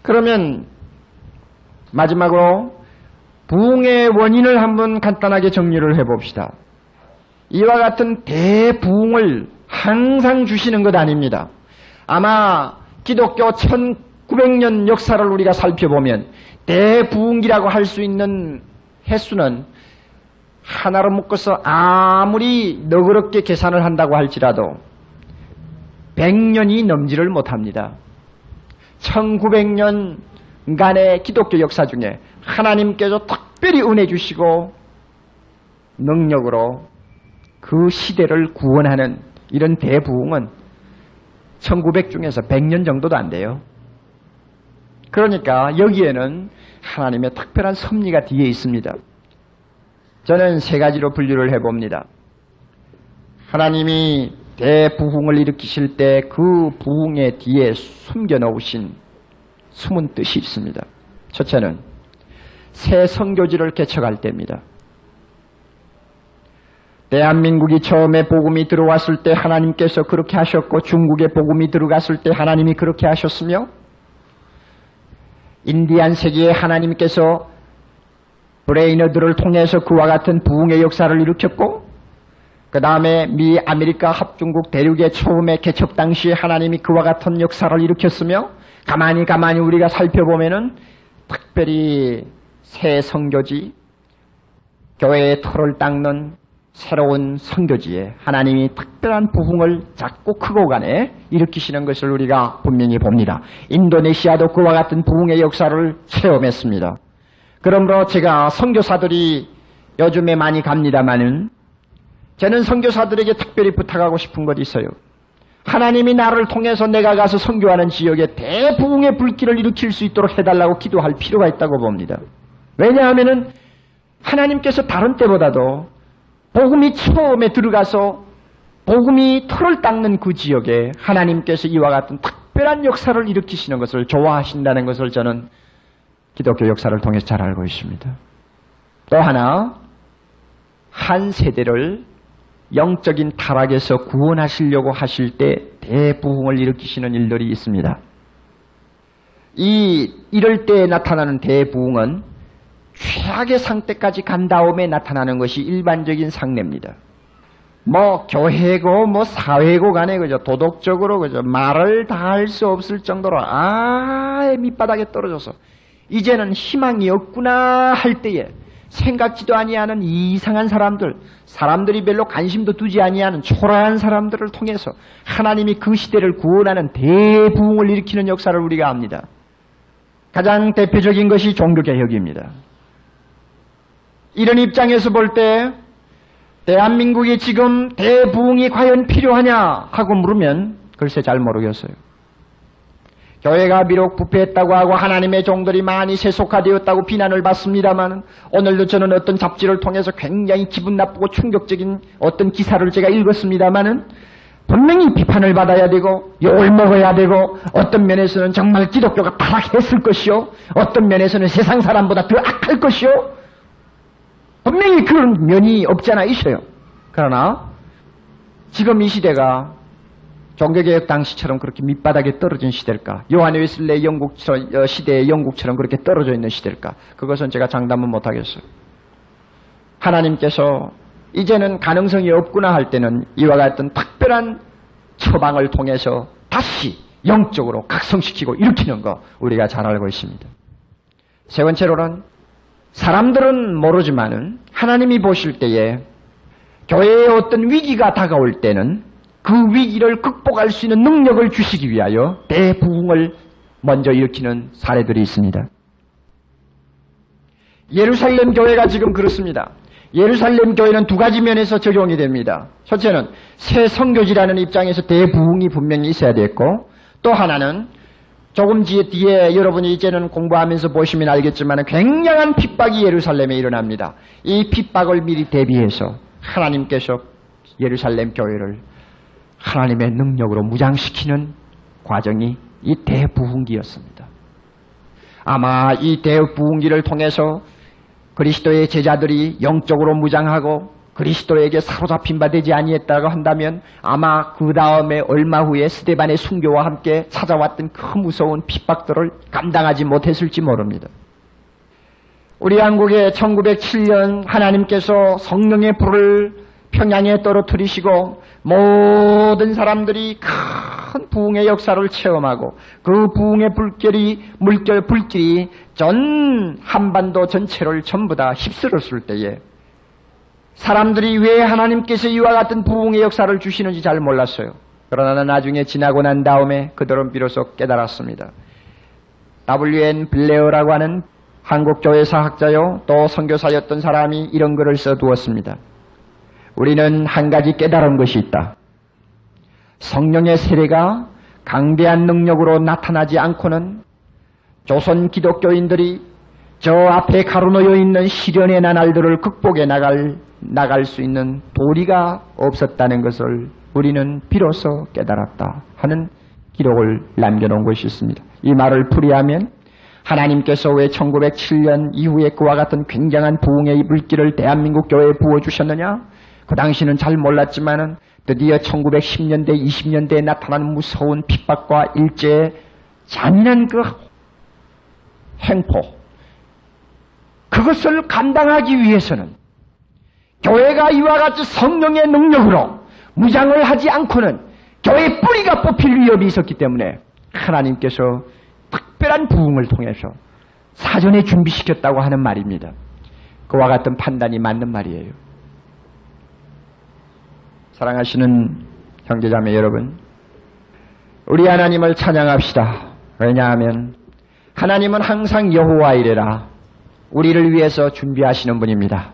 그러면 마지막으로 부흥의 원인을 한번 간단하게 정리를 해봅시다. 이와 같은 대부흥을 항상 주시는 것 아닙니다. 아마 기독교 1900년 역사를 우리가 살펴보면 대부흥이라고 할 수 있는 횟수는 하나로 묶어서 아무리 너그럽게 계산을 한다고 할지라도 100년이 넘지를 못합니다. 1900년간의 기독교 역사 중에 하나님께서 특별히 은혜 주시고 능력으로 그 시대를 구원하는 이런 대부흥은 1900 중에서 100년 정도도 안 돼요. 그러니까 여기에는 하나님의 특별한 섭리가 뒤에 있습니다. 저는 세 가지로 분류를 해봅니다. 하나님이 대부흥을 일으키실 때 그 부흥의 뒤에 숨겨 놓으신 숨은 뜻이 있습니다. 첫째는 새 성교지를 개척할 때입니다. 대한민국이 처음에 복음이 들어왔을 때 하나님께서 그렇게 하셨고 중국에 복음이 들어갔을 때 하나님이 그렇게 하셨으며 인디안 세계에 하나님께서 브레이너드를 통해서 그와 같은 부흥의 역사를 일으켰고 그 다음에 미 아메리카 합중국 대륙의 처음에 개척 당시에 하나님이 그와 같은 역사를 일으켰으며 가만히 가만히 우리가 살펴보면은 특별히 새 선교지 교회의 터를 닦는 새로운 선교지에 하나님이 특별한 부흥을 작고 크고 간에 일으키시는 것을 우리가 분명히 봅니다. 인도네시아도 그와 같은 부흥의 역사를 체험했습니다. 그러므로 제가 선교사들이 요즘에 많이 갑니다마는 저는 선교사들에게 특별히 부탁하고 싶은 것이 있어요. 하나님이 나를 통해서 내가 가서 선교하는 지역에 대부흥의 불길을 일으킬 수 있도록 해달라고 기도할 필요가 있다고 봅니다. 왜냐하면은 하나님께서 다른 때보다도 복음이 처음에 들어가서 복음이 털을 닦는 그 지역에 하나님께서 이와 같은 특별한 역사를 일으키시는 것을 좋아하신다는 것을 저는 기독교 역사를 통해서 잘 알고 있습니다. 또 하나 한 세대를 영적인 타락에서 구원하시려고 하실 때 대부흥을 일으키시는 일들이 있습니다. 이 이럴 때 나타나는 대부흥은 최악의 상태까지 간 다음에 나타나는 것이 일반적인 상례입니다. 뭐 교회고 뭐 사회고 간에 그죠 도덕적으로 그죠 말을 다 할 수 없을 정도로 아예 밑바닥에 떨어져서 이제는 희망이 없구나 할 때에 생각지도 아니하는 이상한 사람들, 사람들이 별로 관심도 두지 아니하는 초라한 사람들을 통해서 하나님이 그 시대를 구원하는 대부흥을 일으키는 역사를 우리가 압니다. 가장 대표적인 것이 종교개혁입니다. 이런 입장에서 볼 때 대한민국이 지금 대부흥이 과연 필요하냐 하고 물으면 글쎄 잘 모르겠어요. 교회가 비록 부패했다고 하고 하나님의 종들이 많이 세속화되었다고 비난을 받습니다만 오늘도 저는 어떤 잡지를 통해서 굉장히 기분 나쁘고 충격적인 어떤 기사를 제가 읽었습니다마는 분명히 비판을 받아야 되고 욕을 먹어야 되고 어떤 면에서는 정말 기독교가 타락했을 것이요 어떤 면에서는 세상 사람보다 더 악할 것이요 분명히 그런 면이 없잖아 있어요. 그러나 지금 이 시대가 종교개혁 당시처럼 그렇게 밑바닥에 떨어진 시대일까? 요한 웨슬레 영국 어, 시대의 영국처럼 그렇게 떨어져 있는 시대일까? 그것은 제가 장담은 못하겠어요. 하나님께서 이제는 가능성이 없구나 할 때는 이와 같은 특별한 처방을 통해서 다시 영적으로 각성시키고 일으키는 거 우리가 잘 알고 있습니다. 세 번째로는 사람들은 모르지만은 하나님이 보실 때에 교회에 어떤 위기가 다가올 때는 그 위기를 극복할 수 있는 능력을 주시기 위하여 대부흥을 먼저 일으키는 사례들이 있습니다. 예루살렘 교회가 지금 그렇습니다. 예루살렘 교회는 두 가지 면에서 적용이 됩니다. 첫째는 새 성교지라는 입장에서 대부흥이 분명히 있어야 됐고 또 하나는 조금 뒤에 여러분이 이제는 공부하면서 보시면 알겠지만 굉장한 핍박이 예루살렘에 일어납니다. 이 핍박을 미리 대비해서 하나님께서 예루살렘 교회를 하나님의 능력으로 무장시키는 과정이 이 대부흥기였습니다. 아마 이 대부흥기를 통해서 그리스도의 제자들이 영적으로 무장하고 그리스도에게 사로잡힌 바 되지 아니했다고 한다면 아마 그 다음에 얼마 후에 스테반의 순교와 함께 찾아왔던 그 무서운 핍박들을 감당하지 못했을지 모릅니다. 우리 한국에 1907년 하나님께서 성령의 불을 평양에 떨어뜨리시고 모든 사람들이 큰 부흥의 역사를 체험하고 그 부흥의 불길이 물결 불길이 전 한반도 전체를 전부 다 휩쓸었을 때에 사람들이 왜 하나님께서 이와 같은 부흥의 역사를 주시는지 잘 몰랐어요. 그러나 나중에 지나고 난 다음에 그들은 비로소 깨달았습니다. W.N. 블레어라고 하는 한국 교회 사 학자요 또 선교사였던 사람이 이런 글을 써두었습니다. 우리는 한 가지 깨달은 것이 있다. 성령의 세례가 강대한 능력으로 나타나지 않고는 조선 기독교인들이 저 앞에 가로놓여 있는 시련의 나날들을 극복해 나갈 나갈 수 있는 도리가 없었다는 것을 우리는 비로소 깨달았다 하는 기록을 남겨놓은 것이 있습니다. 이 말을 풀이하면 하나님께서 왜 1907년 이후에 그와 같은 굉장한 부흥의 물길을 대한민국 교회에 부어주셨느냐? 그 당시는 잘 몰랐지만은 드디어 1910년대, 20년대에 나타나는 무서운 핍박과 일제의 잔인한 그 행포. 그것을 감당하기 위해서는 교회가 이와 같이 성령의 능력으로 무장을 하지 않고는 교회 뿌리가 뽑힐 위협이 있었기 때문에 하나님께서 특별한 부흥을 통해서 사전에 준비시켰다고 하는 말입니다. 그와 같은 판단이 맞는 말이에요. 사랑하시는 형제자매 여러분, 우리 하나님을 찬양합시다. 왜냐하면 하나님은 항상 여호와 이래라 우리를 위해서 준비하시는 분입니다.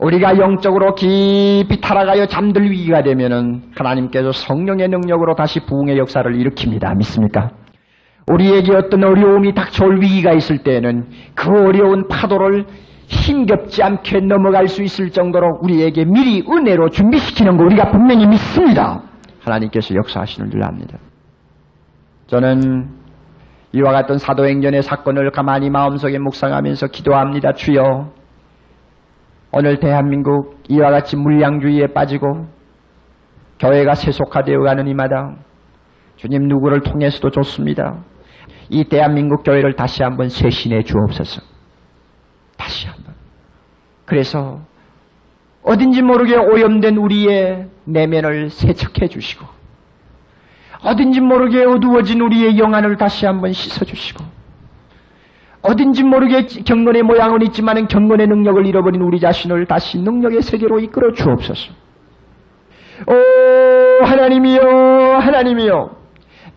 우리가 영적으로 깊이 타락하여 잠들 위기가 되면은 하나님께서 성령의 능력으로 다시 부흥의 역사를 일으킵니다. 믿습니까? 우리에게 어떤 어려움이 닥쳐올 위기가 있을 때에는 그 어려운 파도를 힘겹지 않게 넘어갈 수 있을 정도로 우리에게 미리 은혜로 준비시키는 거 우리가 분명히 믿습니다. 하나님께서 역사하시는 줄 압니다. 저는 이와 같은 사도행전의 사건을 가만히 마음속에 묵상하면서 기도합니다. 주여 오늘 대한민국 이와 같이 물량주의에 빠지고 교회가 세속화되어 가는 이 마당 주님 누구를 통해서도 좋습니다. 이 대한민국 교회를 다시 한번 쇄신해 주옵소서. 다시 한번. 그래서 어딘지 모르게 오염된 우리의 내면을 세척해 주시고 어딘지 모르게 어두워진 우리의 영안을 다시 한번 씻어 주시고 어딘지 모르게 경건의 모양은 있지만 경건의 능력을 잃어버린 우리 자신을 다시 능력의 세계로 이끌어 주옵소서. 오 하나님이여 하나님이여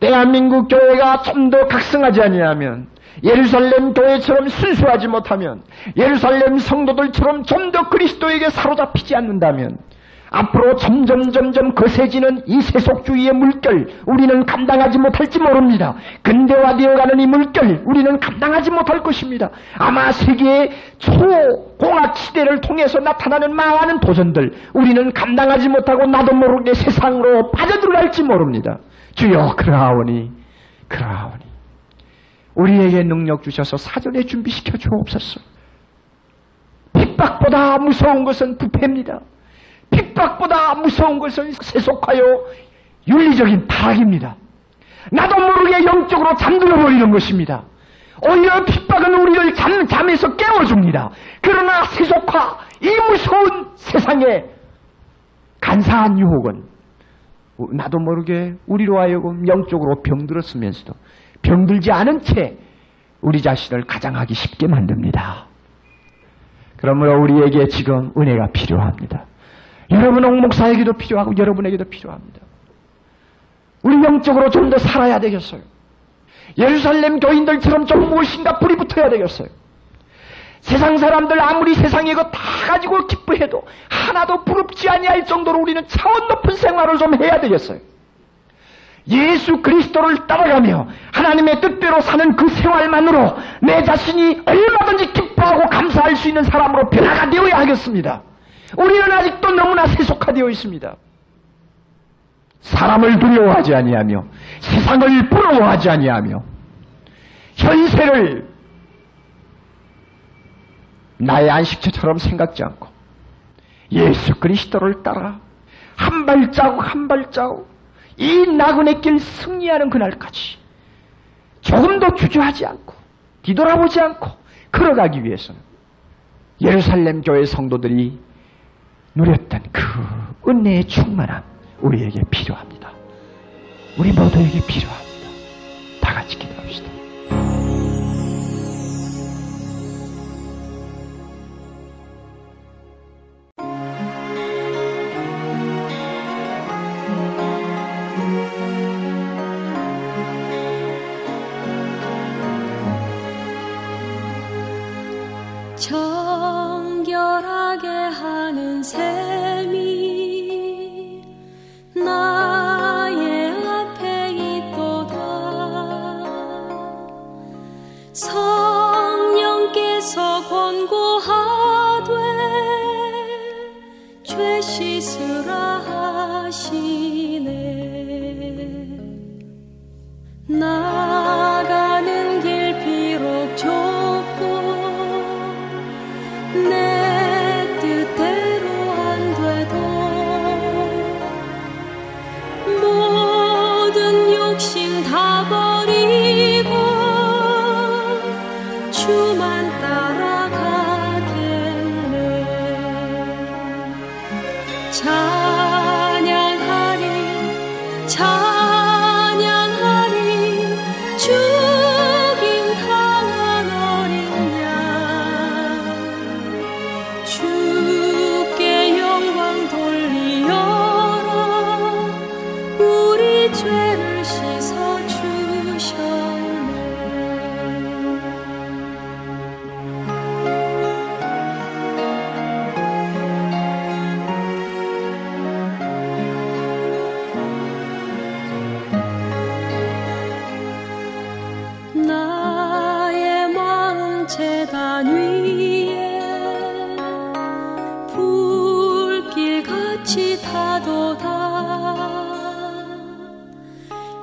대한민국 교회가 좀 더 각성하지 아니하면 예루살렘 교회처럼 순수하지 못하면 예루살렘 성도들처럼 좀 더 그리스도에게 사로잡히지 않는다면 앞으로 점점 점점 거세지는 이 세속주의의 물결 우리는 감당하지 못할지 모릅니다. 근대화되어가는 이 물결 우리는 감당하지 못할 것입니다. 아마 세계의 초공학 시대를 통해서 나타나는 많은 도전들 우리는 감당하지 못하고 나도 모르게 세상으로 빠져들어갈지 모릅니다. 주여 그러하오니 그러하오니 우리에게 능력 주셔서 사전에 준비시켜 주옵소서. 핍박보다 무서운 것은 부패입니다. 핍박보다 무서운 것은 세속하여 윤리적인 타락입니다. 나도 모르게 영적으로 잠들어 버리는 것입니다. 오히려 핍박은 우리를 잠, 잠에서 깨워줍니다. 그러나 세속화, 이 무서운 세상에 간사한 유혹은 나도 모르게 우리로 하여금 영적으로 병들었으면서도 병들지 않은 채 우리 자신을 가장하기 쉽게 만듭니다. 그러므로 우리에게 지금 은혜가 필요합니다. 여러분 옥목사에게도 필요하고 여러분에게도 필요합니다. 우리 영적으로 좀 더 살아야 되겠어요. 예루살렘 교인들처럼 좀 무엇인가 뿌리 붙어야 되겠어요. 세상 사람들 아무리 세상에 이거 다 가지고 기뻐해도 하나도 부럽지 아니할 정도로 우리는 차원 높은 생활을 좀 해야 되겠어요. 예수 그리스도를 따라가며 하나님의 뜻대로 사는 그 생활만으로 내 자신이 얼마든지 기뻐하고 감사할 수 있는 사람으로 변화가 되어야 하겠습니다. 우리는 아직도 너무나 세속화되어 있습니다. 사람을 두려워하지 아니하며 세상을 부러워하지 아니하며 현세를 나의 안식처처럼 생각지 않고 예수 그리스도를 따라 한 발자국 한 발자국 이 나그네 길 승리하는 그날까지 조금도 주저하지 않고 뒤돌아보지 않고 걸어가기 위해서는 예루살렘 교회 성도들이 누렸던 그 은혜의 충만함 우리에게 필요합니다. 우리 모두에게 필요합니다. 다 같이 기도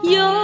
영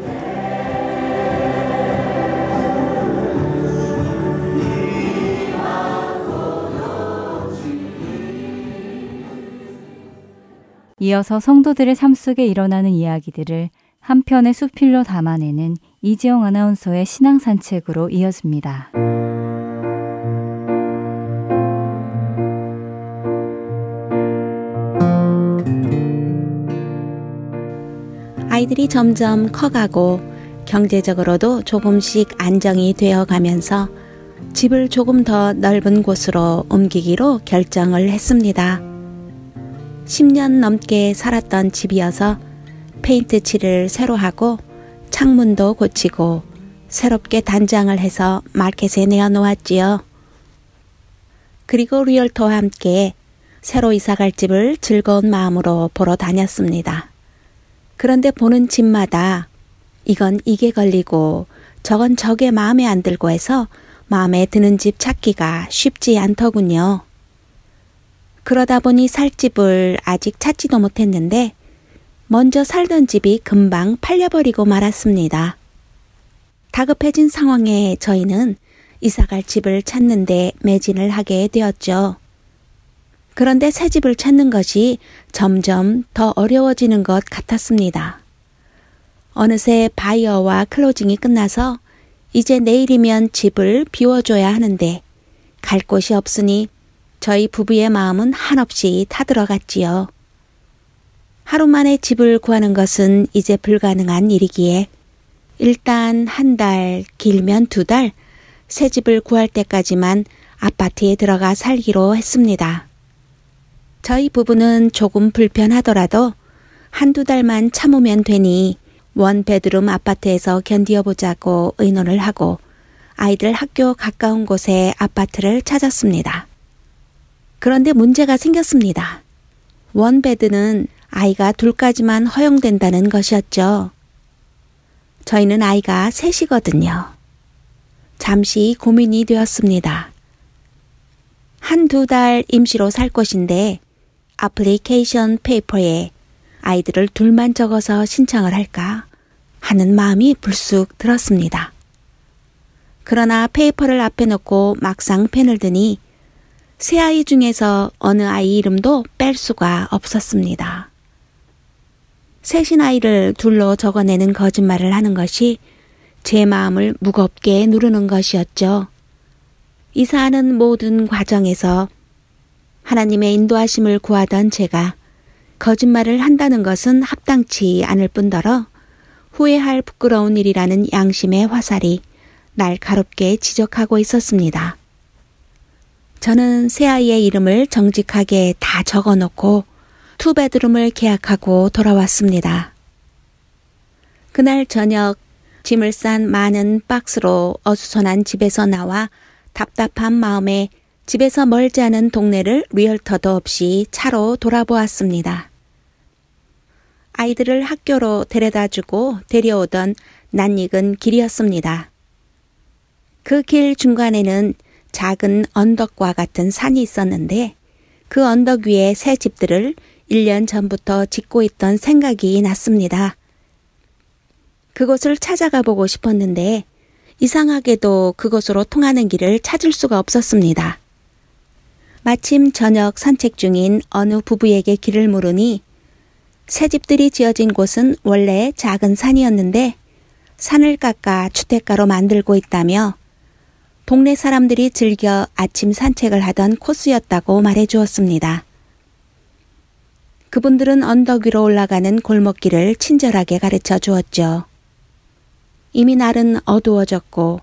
이어서 성도들의 삶 속에 일어나는 이야기들을 한 편의 수필로 담아내는 이지영 아나운서의 신앙 산책으로 이어집니다. 아이들이 점점 커가고 경제적으로도 조금씩 안정이 되어 가면서 집을 조금 더 넓은 곳으로 옮기기로 결정을 했습니다. 10년 넘게 살았던 집이어서 페인트 칠을 새로 하고 창문도 고치고 새롭게 단장을 해서 마켓에 내어놓았지요. 그리고 리얼터와 함께 새로 이사갈 집을 즐거운 마음으로 보러 다녔습니다. 그런데 보는 집마다 이건 이게 걸리고 저건 저게 마음에 안 들고 해서 마음에 드는 집 찾기가 쉽지 않더군요. 그러다 보니 살 집을 아직 찾지도 못했는데 먼저 살던 집이 금방 팔려버리고 말았습니다. 다급해진 상황에 저희는 이사갈 집을 찾는데 매진을 하게 되었죠. 그런데 새 집을 찾는 것이 점점 더 어려워지는 것 같았습니다. 어느새 바이어와 클로징이 끝나서 이제 내일이면 집을 비워줘야 하는데 갈 곳이 없으니 저희 부부의 마음은 한없이 타들어갔지요. 하루 만에 집을 구하는 것은 이제 불가능한 일이기에 일단 한 달, 길면 두 달, 새 집을 구할 때까지만 아파트에 들어가 살기로 했습니다. 저희 부부는 조금 불편하더라도 한두 달만 참으면 되니 원 베드룸 아파트에서 견디어 보자고 의논을 하고 아이들 학교 가까운 곳에 아파트를 찾았습니다. 그런데 문제가 생겼습니다. one bed는 아이가 둘까지만 허용된다는 것이었죠. 저희는 아이가 셋이거든요. 잠시 고민이 되었습니다. 한두 달 임시로 살 것인데 application paper에 아이들을 둘만 적어서 신청을 할까 하는 마음이 불쑥 들었습니다. 그러나 페이퍼를 앞에 놓고 막상 펜을 드니 세 아이 중에서 어느 아이 이름도 뺄 수가 없었습니다. 셋인 아이를 둘로 적어내는 거짓말을 하는 것이 제 마음을 무겁게 누르는 것이었죠. 이사하는 모든 과정에서 하나님의 인도하심을 구하던 제가 거짓말을 한다는 것은 합당치 않을 뿐더러 후회할 부끄러운 일이라는 양심의 화살이 날카롭게 지적하고 있었습니다. 저는 새아이의 이름을 정직하게 다 적어 놓고 투베드룸을 계약하고 돌아왔습니다. 그날 저녁 짐을 싼 많은 박스로 어수선한 집에서 나와 답답한 마음에 집에서 멀지 않은 동네를 리얼터도 없이 차로 돌아보았습니다. 아이들을 학교로 데려다 주고 데려오던 낯익은 길이었습니다. 그 길 중간에는 작은 언덕과 같은 산이 있었는데 그 언덕 위에 새 집들을 1년 전부터 짓고 있던 생각이 났습니다. 그곳을 찾아가 보고 싶었는데 이상하게도 그곳으로 통하는 길을 찾을 수가 없었습니다. 마침 저녁 산책 중인 어느 부부에게 길을 물으니 새 집들이 지어진 곳은 원래 작은 산이었는데 산을 깎아 주택가로 만들고 있다며 동네 사람들이 즐겨 아침 산책을 하던 코스였다고 말해 주었습니다. 그분들은 언덕 위로 올라가는 골목길을 친절하게 가르쳐 주었죠. 이미 날은 어두워졌고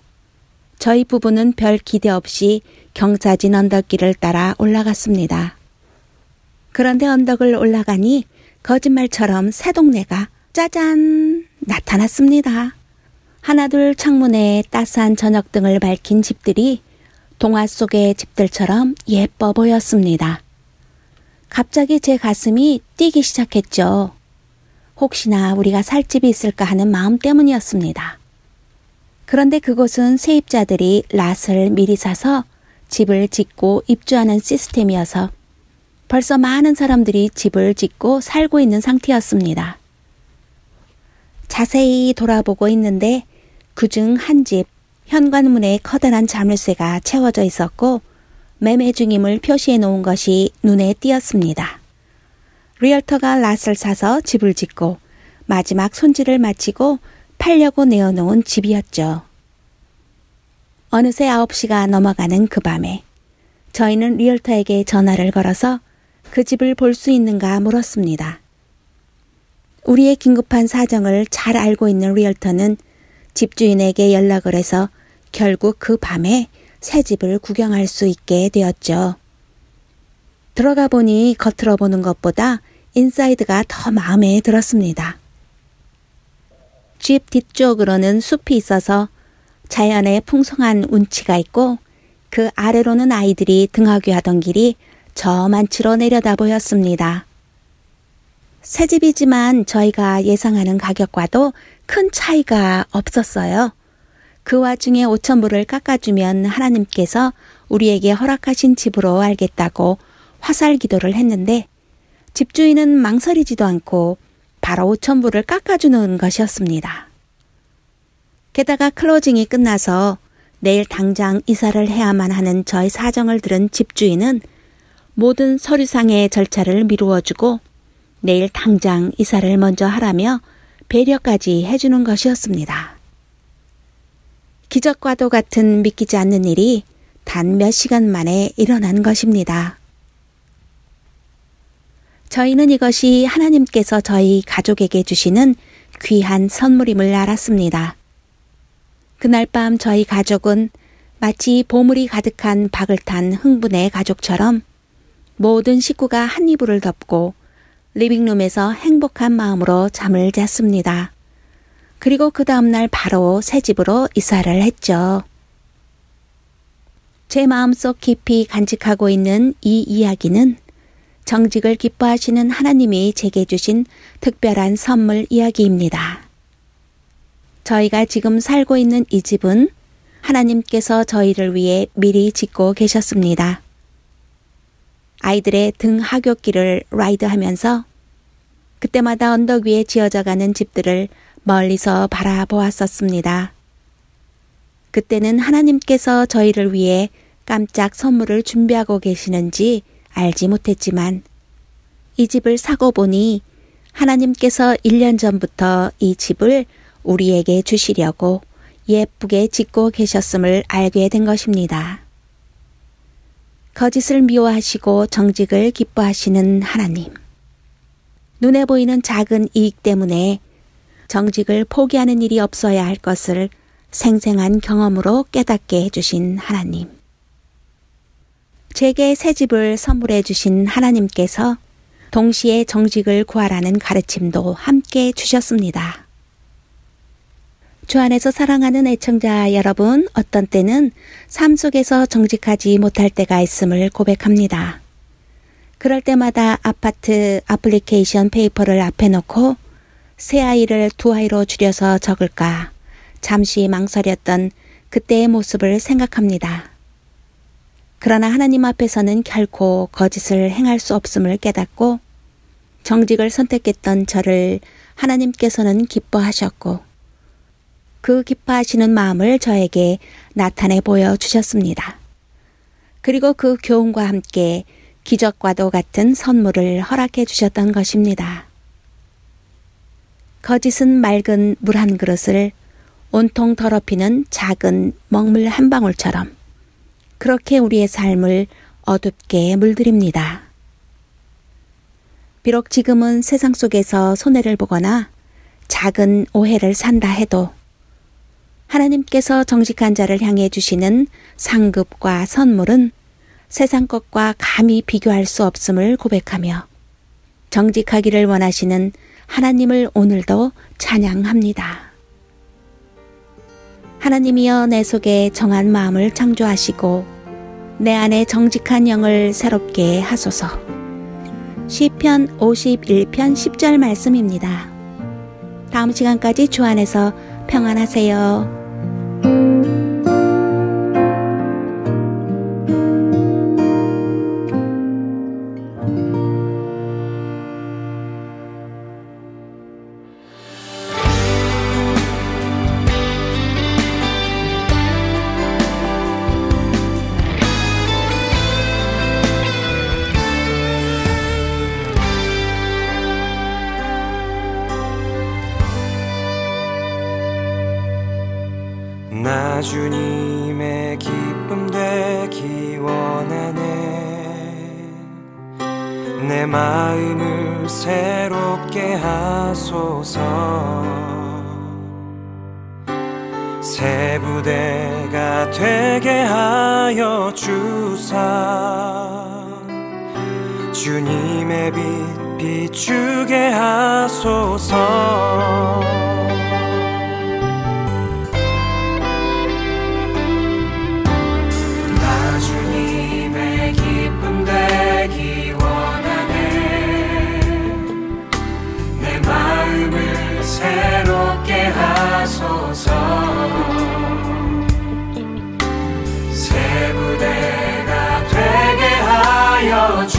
저희 부부는 별 기대 없이 경사진 언덕길을 따라 올라갔습니다. 그런데 언덕을 올라가니 거짓말처럼 새 동네가 짜잔 나타났습니다. 하나둘 창문에 따스한 저녁 등을 밝힌 집들이 동화 속의 집들처럼 예뻐 보였습니다. 갑자기 제 가슴이 뛰기 시작했죠. 혹시나 우리가 살 집이 있을까 하는 마음 때문이었습니다. 그런데 그곳은 세입자들이 랏을 미리 사서 집을 짓고 입주하는 시스템이어서 벌써 많은 사람들이 집을 짓고 살고 있는 상태였습니다. 자세히 돌아보고 있는데 그중 한 집 현관문에 커다란 자물쇠가 채워져 있었고 매매 중임을 표시해 놓은 것이 눈에 띄었습니다. 리얼터가 랏을 사서 집을 짓고 마지막 손질을 마치고 팔려고 내어놓은 집이었죠. 어느새 9시가 넘어가는 그 밤에 저희는 리얼터에게 전화를 걸어서 그 집을 볼 수 있는가 물었습니다. 우리의 긴급한 사정을 잘 알고 있는 리얼터는 집주인에게 연락을 해서 결국 그 밤에 새 집을 구경할 수 있게 되었죠. 들어가 보니 겉으로 보는 것보다 inside가 더 마음에 들었습니다. 집 뒤쪽으로는 숲이 있어서 자연의 풍성한 운치가 있고 그 아래로는 아이들이 등하교 하던 길이 저만치로 내려다 보였습니다. 새 집이지만 저희가 예상하는 가격과도 큰 차이가 없었어요. 그 와중에 5천불을 깎아주면 하나님께서 우리에게 허락하신 집으로 알겠다고 화살 기도를 했는데 집주인은 망설이지도 않고 바로 5천불을 깎아주는 것이었습니다. 게다가 클로징이 끝나서 내일 당장 이사를 해야만 하는 저의 사정을 들은 집주인은 모든 서류상의 절차를 미루어주고 내일 당장 이사를 먼저 하라며 배려까지 해주는 것이었습니다. 기적과도 같은 믿기지 않는 일이 단 몇 시간 만에 일어난 것입니다. 저희는 이것이 하나님께서 저희 가족에게 주시는 귀한 선물임을 알았습니다. 그날 밤 저희 가족은 마치 보물이 가득한 박을 탄 흥분의 가족처럼 모든 식구가 한 이불을 덮고 리빙룸에서 행복한 마음으로 잠을 잤습니다. 그리고 그 다음날 바로 새 집으로 이사를 했죠. 제 마음속 깊이 간직하고 있는 이 이야기는 정직을 기뻐하시는 하나님이 제게 주신 특별한 선물 이야기입니다. 저희가 지금 살고 있는 이 집은 하나님께서 저희를 위해 미리 짓고 계셨습니다. 아이들의 등 하굣길을 라이드하면서 그때마다 언덕 위에 지어져 가는 집들을 멀리서 바라보았었습니다. 그때는 하나님께서 저희를 위해 깜짝 선물을 준비하고 계시는지 알지 못했지만 이 집을 사고 보니 하나님께서 1년 전부터 이 집을 우리에게 주시려고 예쁘게 짓고 계셨음을 알게 된 것입니다. 거짓을 미워하시고 정직을 기뻐하시는 하나님. 눈에 보이는 작은 이익 때문에 정직을 포기하는 일이 없어야 할 것을 생생한 경험으로 깨닫게 해주신 하나님. 제게 새 집을 선물해 주신 하나님께서 동시에 정직을 구하라는 가르침도 함께 주셨습니다. 주 안에서 사랑하는 애청자 여러분, 어떤 때는 삶 속에서 정직하지 못할 때가 있음을 고백합니다. 그럴 때마다 아파트 application paper를 앞에 놓고 세 아이를 두 아이로 줄여서 적을까 잠시 망설였던 그때의 모습을 생각합니다. 그러나 하나님 앞에서는 결코 거짓을 행할 수 없음을 깨닫고 정직을 선택했던 저를 하나님께서는 기뻐하셨고 그 기뻐하시는 마음을 저에게 나타내 보여 주셨습니다. 그리고 그 교훈과 함께 기적과도 같은 선물을 허락해 주셨던 것입니다. 거짓은 맑은 물 한 그릇을 온통 더럽히는 작은 먹물 한 방울처럼 그렇게 우리의 삶을 어둡게 물들입니다. 비록 지금은 세상 속에서 손해를 보거나 작은 오해를 산다 해도 하나님께서 정직한 자를 향해 주시는 상급과 선물은 세상 것과 감히 비교할 수 없음을 고백하며 정직하기를 원하시는 하나님을 오늘도 찬양합니다. 하나님이여 내 속에 정한 마음을 창조하시고 내 안에 정직한 영을 새롭게 하소서. 시편 51편 10절 말씀입니다. 다음 시간까지 주 안에서 평안하세요. 나 주님의 빛 비추게 하소서. 나 주님의 기쁨 되기 원하네. 내 마음을 새롭게 하소서. 새 부대가 되게 하여 주